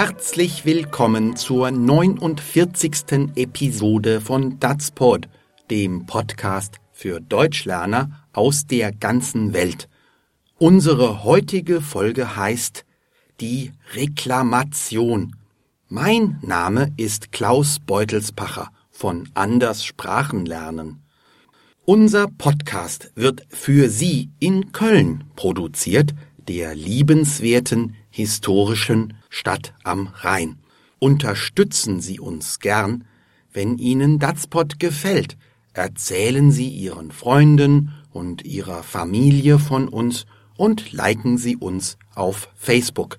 Herzlich willkommen zur 49. Episode von Datsport, dem Podcast für Deutschlerner aus der ganzen Welt. Unsere heutige Folge heißt Die Reklamation. Mein Name ist Klaus Beutelspacher von Anders Sprachenlernen. Unser Podcast wird für Sie in Köln produziert, der liebenswerten historischen Stadt am Rhein. Unterstützen Sie uns gern, wenn Ihnen Datspot gefällt. Erzählen Sie Ihren Freunden und Ihrer Familie von uns und liken Sie uns auf Facebook.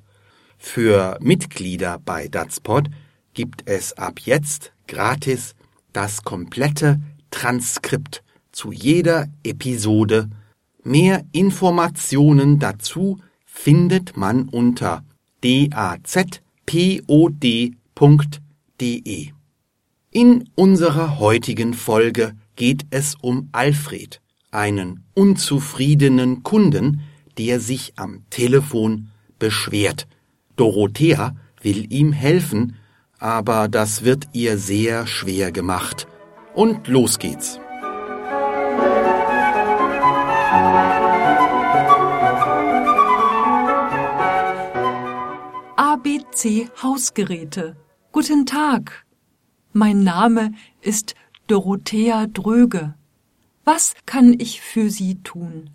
Für Mitglieder bei Datspot gibt es ab jetzt gratis das komplette Transkript zu jeder Episode. Mehr Informationen dazu findet man unter dazpod.de. In unserer heutigen Folge geht es um Alfred, einen unzufriedenen Kunden, der sich am Telefon beschwert. Dorothea will ihm helfen, aber das wird ihr sehr schwer gemacht. Und los geht's. ABC Hausgeräte. Guten Tag. Mein Name ist Dorothea Dröge. Was kann ich für Sie tun?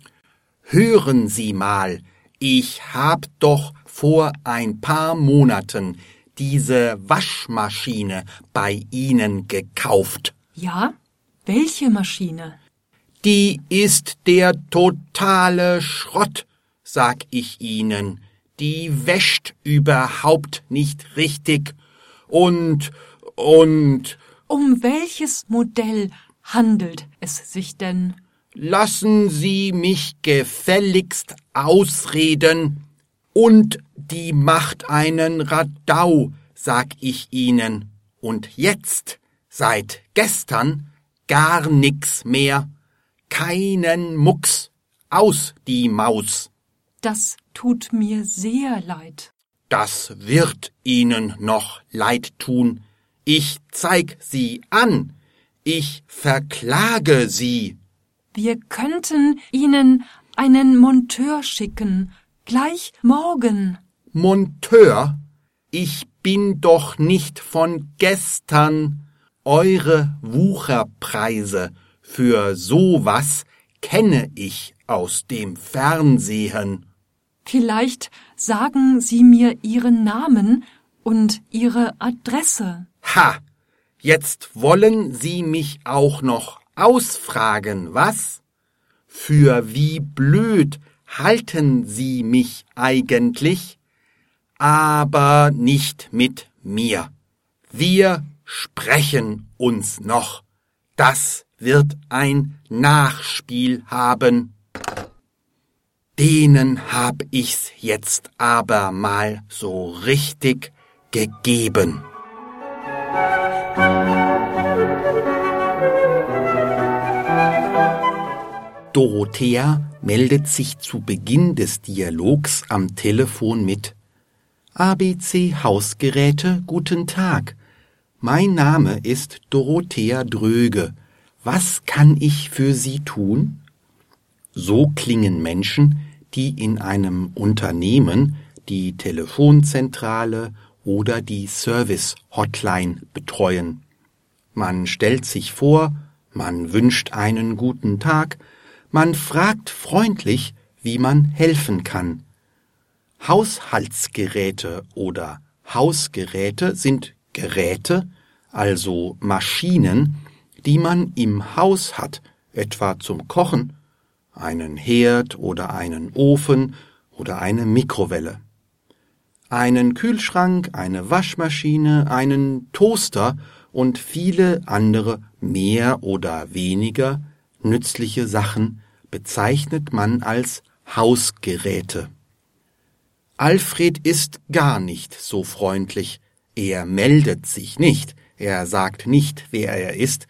Hören Sie mal, ich hab doch vor ein paar Monaten diese Waschmaschine bei Ihnen gekauft. Ja? Welche Maschine? Die ist der totale Schrott, sag ich Ihnen. Die wäscht überhaupt nicht richtig. Und, und. Um welches Modell handelt es sich denn? Lassen Sie mich gefälligst ausreden. Und die macht einen Radau, sag ich Ihnen. Und jetzt, seit gestern, gar nix mehr keinen Mucks. Aus die Maus. Das tut mir sehr leid. Das wird Ihnen noch leid tun. Ich zeig Sie an. Ich verklage Sie. Wir könnten Ihnen einen Monteur schicken. Gleich morgen. Monteur? Ich bin doch nicht von gestern. Eure Wucherpreise für sowas kenne ich aus dem Fernsehen. Vielleicht sagen Sie mir Ihren Namen und Ihre Adresse. Ha! Jetzt wollen Sie mich auch noch ausfragen, was? Für wie blöd halten Sie mich eigentlich? Aber nicht mit mir. Wir sprechen uns noch. Das wird ein Nachspiel haben. Denen hab ich's jetzt aber mal so richtig gegeben. Dorothea meldet sich zu Beginn des Dialogs am Telefon mit ABC Hausgeräte, guten Tag. Mein Name ist Dorothea Dröge. Was kann ich für Sie tun? So klingen Menschen, die in einem Unternehmen die Telefonzentrale oder die Service-Hotline betreuen. Man stellt sich vor, man wünscht einen guten Tag, man fragt freundlich, wie man helfen kann. Haushaltsgeräte oder Hausgeräte sind Geräte, also Maschinen, die man im Haus hat, etwa zum Kochen, einen Herd oder einen Ofen oder eine Mikrowelle. Einen Kühlschrank, eine Waschmaschine, einen Toaster und viele andere mehr oder weniger nützliche Sachen bezeichnet man als Hausgeräte. Alfred ist gar nicht so freundlich. Er meldet sich nicht, er sagt nicht, wer er ist,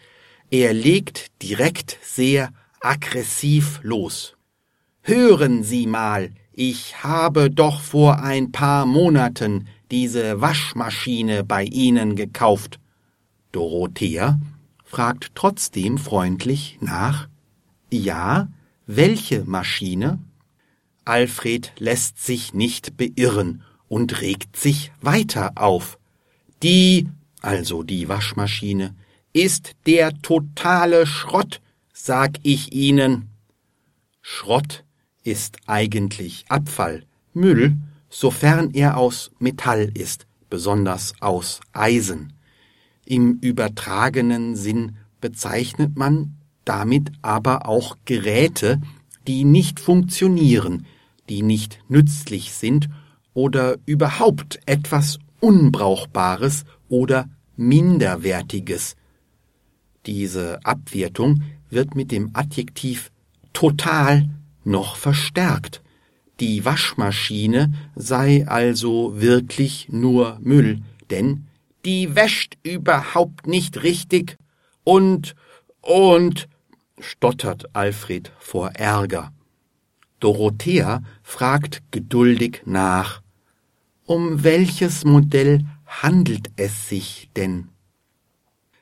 er legt direkt sehr aggressiv los. Hören Sie mal, Ich habe doch vor ein paar Monaten diese Waschmaschine bei Ihnen gekauft. Dorothea fragt trotzdem freundlich nach. Ja, welche Maschine? Alfred lässt sich nicht beirren und regt sich weiter auf. Die, also die Waschmaschine, ist der totale Schrott, sag ich Ihnen. Schrott ist eigentlich Abfall, Müll, sofern er aus Metall ist, besonders aus Eisen. Im übertragenen Sinn bezeichnet man damit aber auch Geräte, die nicht funktionieren, die nicht nützlich sind oder überhaupt etwas Unbrauchbares oder Minderwertiges. Diese Abwertung wird mit dem Adjektiv total noch verstärkt. Die Waschmaschine sei also wirklich nur Müll, denn die wäscht überhaupt nicht richtig und und stottert Alfred vor Ärger. Dorothea fragt geduldig nach. Um welches Modell handelt es sich denn?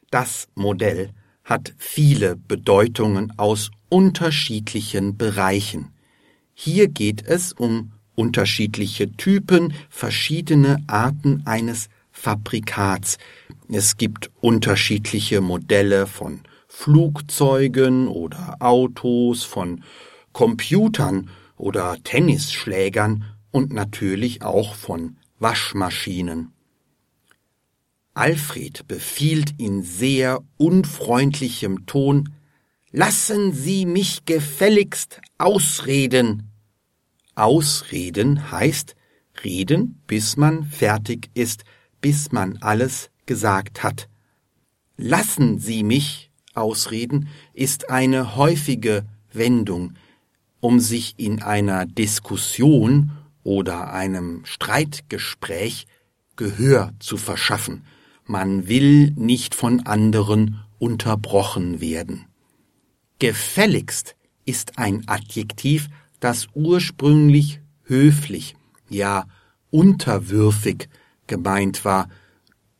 Das Modell hat viele Bedeutungen aus unterschiedlichen Bereichen. Hier geht es um unterschiedliche Typen, verschiedene Arten eines Fabrikats. Es gibt unterschiedliche Modelle von Flugzeugen oder Autos, von Computern oder Tennisschlägern und natürlich auch von Waschmaschinen. Alfred befiehlt in sehr unfreundlichem Ton Lassen Sie mich gefälligst ausreden. Ausreden heißt reden, bis man fertig ist, bis man alles gesagt hat. Lassen Sie mich ausreden ist eine häufige Wendung, um sich in einer Diskussion oder einem Streitgespräch Gehör zu verschaffen. Man will nicht von anderen unterbrochen werden. Gefälligst ist ein Adjektiv, das ursprünglich höflich, ja unterwürfig gemeint war.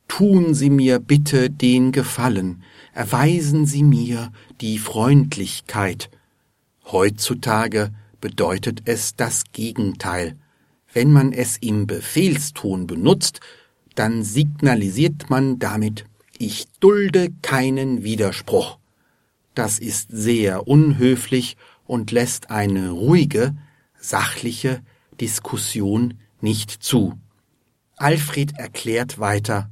Tun Sie mir bitte den Gefallen, erweisen Sie mir die Freundlichkeit. Heutzutage bedeutet es das Gegenteil. Wenn man es im Befehlston benutzt, dann signalisiert man damit, ich dulde keinen Widerspruch. Das ist sehr unhöflich und lässt eine ruhige, sachliche Diskussion nicht zu. Alfred erklärt weiter,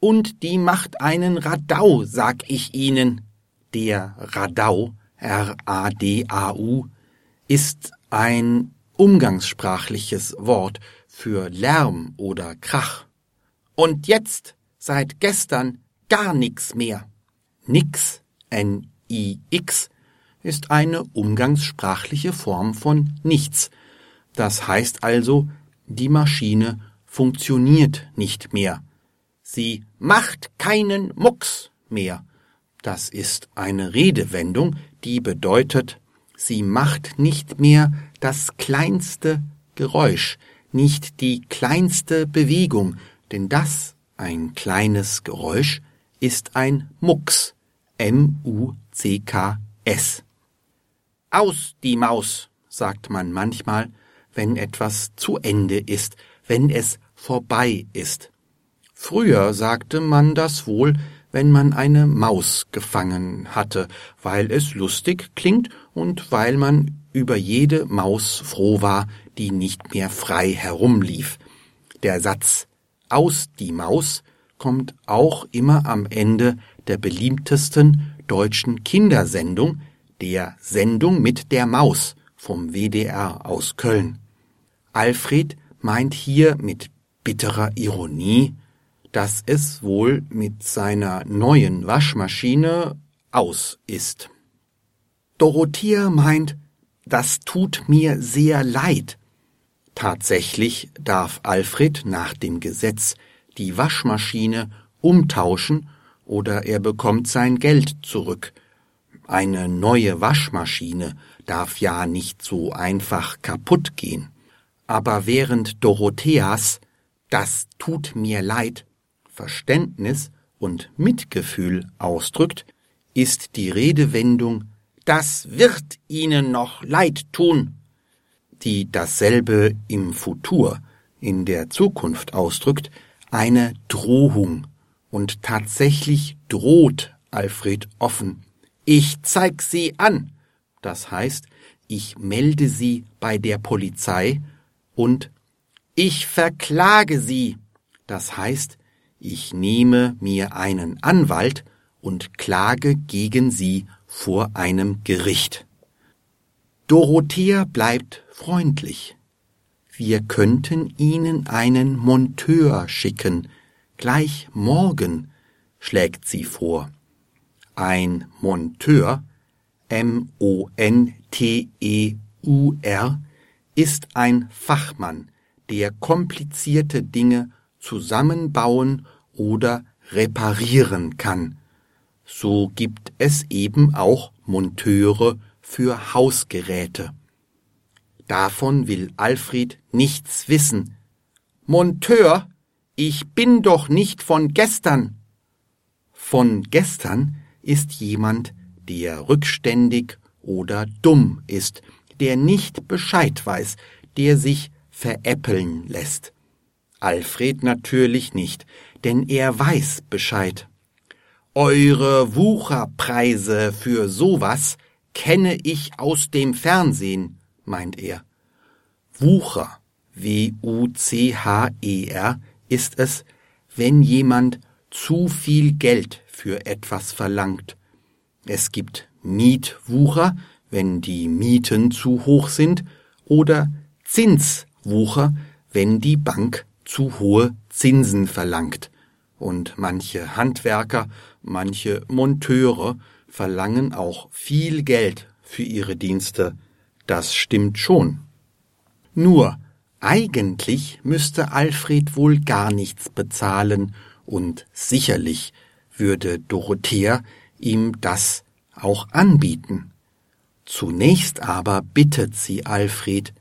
und die macht einen Radau, sag ich Ihnen. Der Radau, R-A-D-A-U, ist ein umgangssprachliches Wort für Lärm oder Krach. Und jetzt, seit gestern, gar nix mehr. Nix, N-I-X, ist eine umgangssprachliche Form von nichts. Das heißt also, die Maschine funktioniert nicht mehr. Sie macht keinen Mucks mehr. Das ist eine Redewendung, die bedeutet, sie macht nicht mehr das kleinste Geräusch, nicht die kleinste Bewegung, denn das, ein kleines Geräusch, ist ein Mucks, M-U-C-K-S. Aus die Maus, sagt man manchmal, wenn etwas zu Ende ist, wenn es vorbei ist. Früher sagte man das wohl, wenn man eine Maus gefangen hatte, weil es lustig klingt und weil man über jede Maus froh war, die nicht mehr frei herumlief. Der Satz aus die Maus kommt auch immer am Ende der beliebtesten deutschen Kindersendung, der Sendung mit der Maus vom WDR aus Köln. Alfred meint hier mit bitterer Ironie, dass es wohl mit seiner neuen Waschmaschine aus ist. Dorothea meint, das tut mir sehr leid. Tatsächlich darf Alfred nach dem Gesetz die Waschmaschine umtauschen oder er bekommt sein Geld zurück. Eine neue Waschmaschine darf ja nicht so einfach kaputt gehen. Aber während Dorotheas das tut mir leid Verständnis und Mitgefühl ausdrückt, ist die Redewendung das wird Ihnen noch leid tun, die dasselbe im Futur, in der Zukunft ausdrückt, eine Drohung. Und tatsächlich droht Alfred offen. Ich zeig Sie an. Das heißt, ich melde Sie bei der Polizei und ich verklage Sie. Das heißt, ich nehme mir einen Anwalt und klage gegen Sie vor einem Gericht. Dorothea bleibt freundlich. Wir könnten Ihnen einen Monteur schicken, gleich morgen, schlägt sie vor. Ein Monteur, M-O-N-T-E-U-R, ist ein Fachmann, der komplizierte Dinge zusammenbauen oder reparieren kann. So gibt es eben auch Monteure für Hausgeräte. Davon will Alfred nichts wissen. Monteur, ich bin doch nicht von gestern. Von gestern ist jemand, der rückständig oder dumm ist, der nicht Bescheid weiß, der sich veräppeln lässt. Alfred natürlich nicht, denn er weiß Bescheid. Eure Wucherpreise für sowas kenne ich aus dem Fernsehen, meint er. Wucher, W-U-C-H-E-R, ist es, wenn jemand zu viel Geld für etwas verlangt. Es gibt Mietwucher, wenn die Mieten zu hoch sind, oder Zinswucher, wenn die Bank zu hohe Zinsen verlangt. Und manche Handwerker, manche Monteure verlangen auch viel Geld für ihre Dienste. Das stimmt schon. Nur, eigentlich müsste Alfred wohl gar nichts bezahlen, und sicherlich würde Dorothea ihm das auch anbieten. Zunächst aber bittet sie Alfred,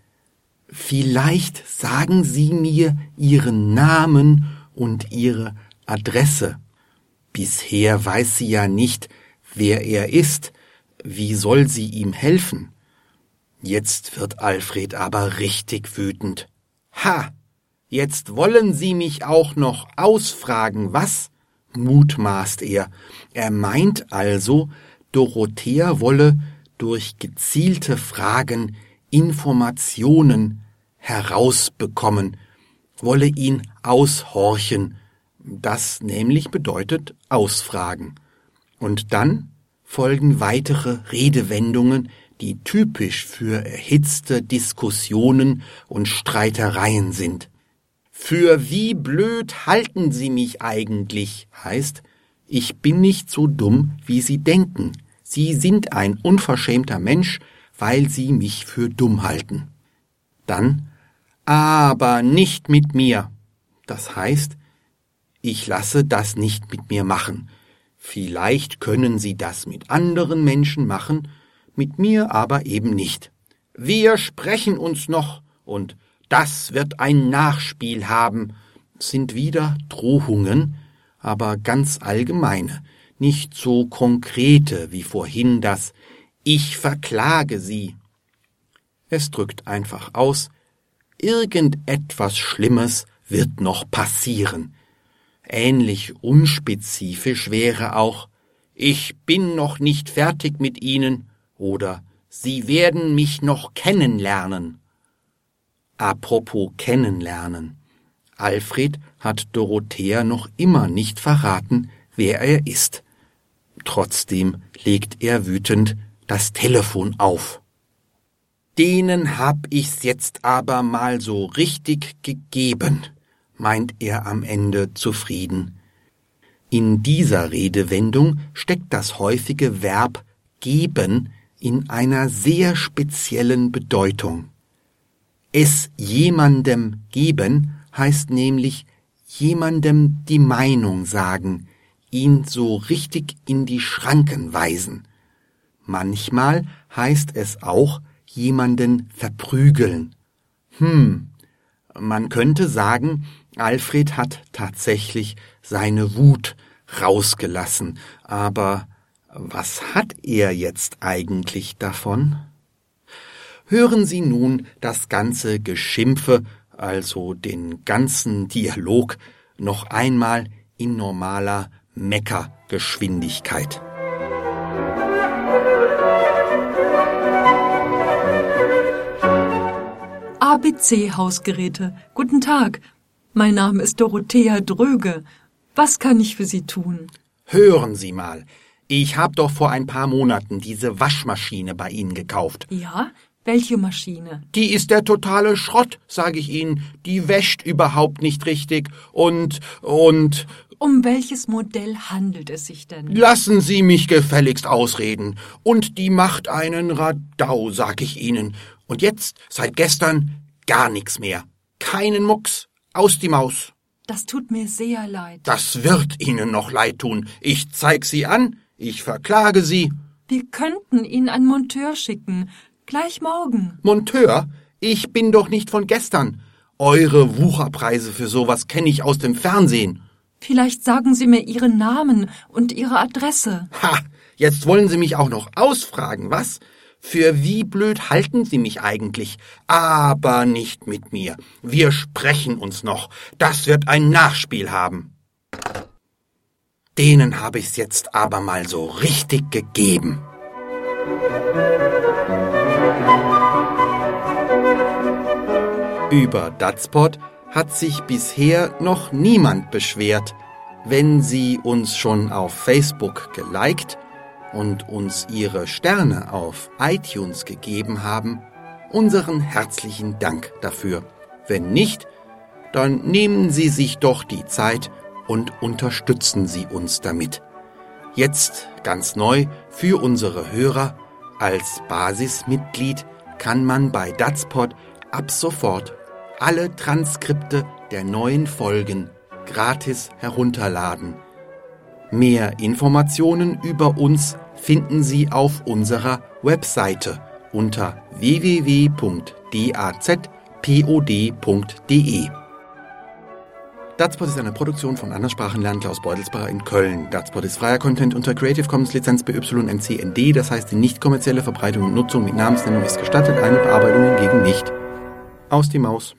Vielleicht sagen Sie mir Ihren Namen und Ihre Adresse. Bisher weiß sie ja nicht, wer er ist, wie soll sie ihm helfen? Jetzt wird Alfred aber richtig wütend. Ha! Jetzt wollen Sie mich auch noch ausfragen, was? mutmaßt er. Er meint also, Dorothea wolle durch gezielte Fragen Informationen herausbekommen, wolle ihn aushorchen, das nämlich bedeutet ausfragen. Und dann folgen weitere Redewendungen, die typisch für erhitzte Diskussionen und Streitereien sind. Für wie blöd halten Sie mich eigentlich heißt, ich bin nicht so dumm, wie Sie denken. Sie sind ein unverschämter Mensch, weil Sie mich für dumm halten. Dann, aber nicht mit mir. Das heißt, ich lasse das nicht mit mir machen. Vielleicht können Sie das mit anderen Menschen machen, mit mir aber eben nicht. Wir sprechen uns noch, und das wird ein Nachspiel haben, sind wieder Drohungen, aber ganz allgemeine, nicht so konkrete wie vorhin das Ich verklage Sie. Es drückt einfach aus, irgendetwas Schlimmes wird noch passieren. Ähnlich unspezifisch wäre auch Ich bin noch nicht fertig mit Ihnen oder Sie werden mich noch kennenlernen. Apropos kennenlernen. Alfred hat Dorothea noch immer nicht verraten, wer er ist. Trotzdem legt er wütend das Telefon auf. Denen hab ich's jetzt aber mal so richtig gegeben, meint er am Ende zufrieden. In dieser Redewendung steckt das häufige Verb geben in einer sehr speziellen Bedeutung. Es jemandem geben heißt nämlich jemandem die Meinung sagen, ihn so richtig in die Schranken weisen. Manchmal heißt es auch jemanden verprügeln. Hm, man könnte sagen, Alfred hat tatsächlich seine Wut rausgelassen, aber was hat er jetzt eigentlich davon? Hören Sie nun das ganze Geschimpfe, also den ganzen Dialog, noch einmal in normaler Meckergeschwindigkeit. ABC-Hausgeräte. Guten Tag. Mein Name ist Dorothea Dröge. Was kann ich für Sie tun? Hören Sie mal. Ich habe doch vor ein paar Monaten diese Waschmaschine bei Ihnen gekauft. Ja? Welche Maschine? Die ist der totale Schrott, sage ich Ihnen. Die wäscht überhaupt nicht richtig und und Um welches Modell handelt es sich denn? lassen Sie mich gefälligst ausreden. Und die macht einen Radau, sag ich Ihnen. Und jetzt, seit gestern, gar nix mehr. Keinen Mucks. Aus die Maus. Das tut mir sehr leid. Das wird Ihnen noch leid tun. Ich zeig Sie an. Ich verklage Sie. Wir könnten Ihnen einen Monteur schicken. Gleich morgen. Monteur, ich bin doch nicht von gestern. Eure Wucherpreise für sowas kenne ich aus dem Fernsehen. Vielleicht sagen Sie mir Ihren Namen und Ihre Adresse. Ha, jetzt wollen Sie mich auch noch ausfragen, was? Für wie blöd halten Sie mich eigentlich? Aber nicht mit mir. Wir sprechen uns noch. Das wird ein Nachspiel haben. Denen habe ich's jetzt aber mal so richtig gegeben. Über Datspot hat sich bisher noch niemand beschwert. Wenn Sie uns schon auf Facebook geliked und uns Ihre Sterne auf iTunes gegeben haben, unseren herzlichen Dank dafür. Wenn nicht, dann nehmen Sie sich doch die Zeit und unterstützen Sie uns damit. Jetzt ganz neu für unsere Hörer als Basismitglied kann man bei Datspot ab sofort alle Transkripte der neuen Folgen gratis herunterladen. Mehr Informationen über uns finden Sie auf unserer Webseite unter www.dazpod.de. Datspot ist eine Produktion von Anderssprachenlernen Klaus Beutelsbacher in Köln. Datspot ist freier Content unter Creative Commons Lizenz BY-NC-ND, das heißt die nicht kommerzielle Verbreitung und Nutzung mit Namensnennung ist gestattet, eine Bearbeitung hingegen nicht. Aus die Maus.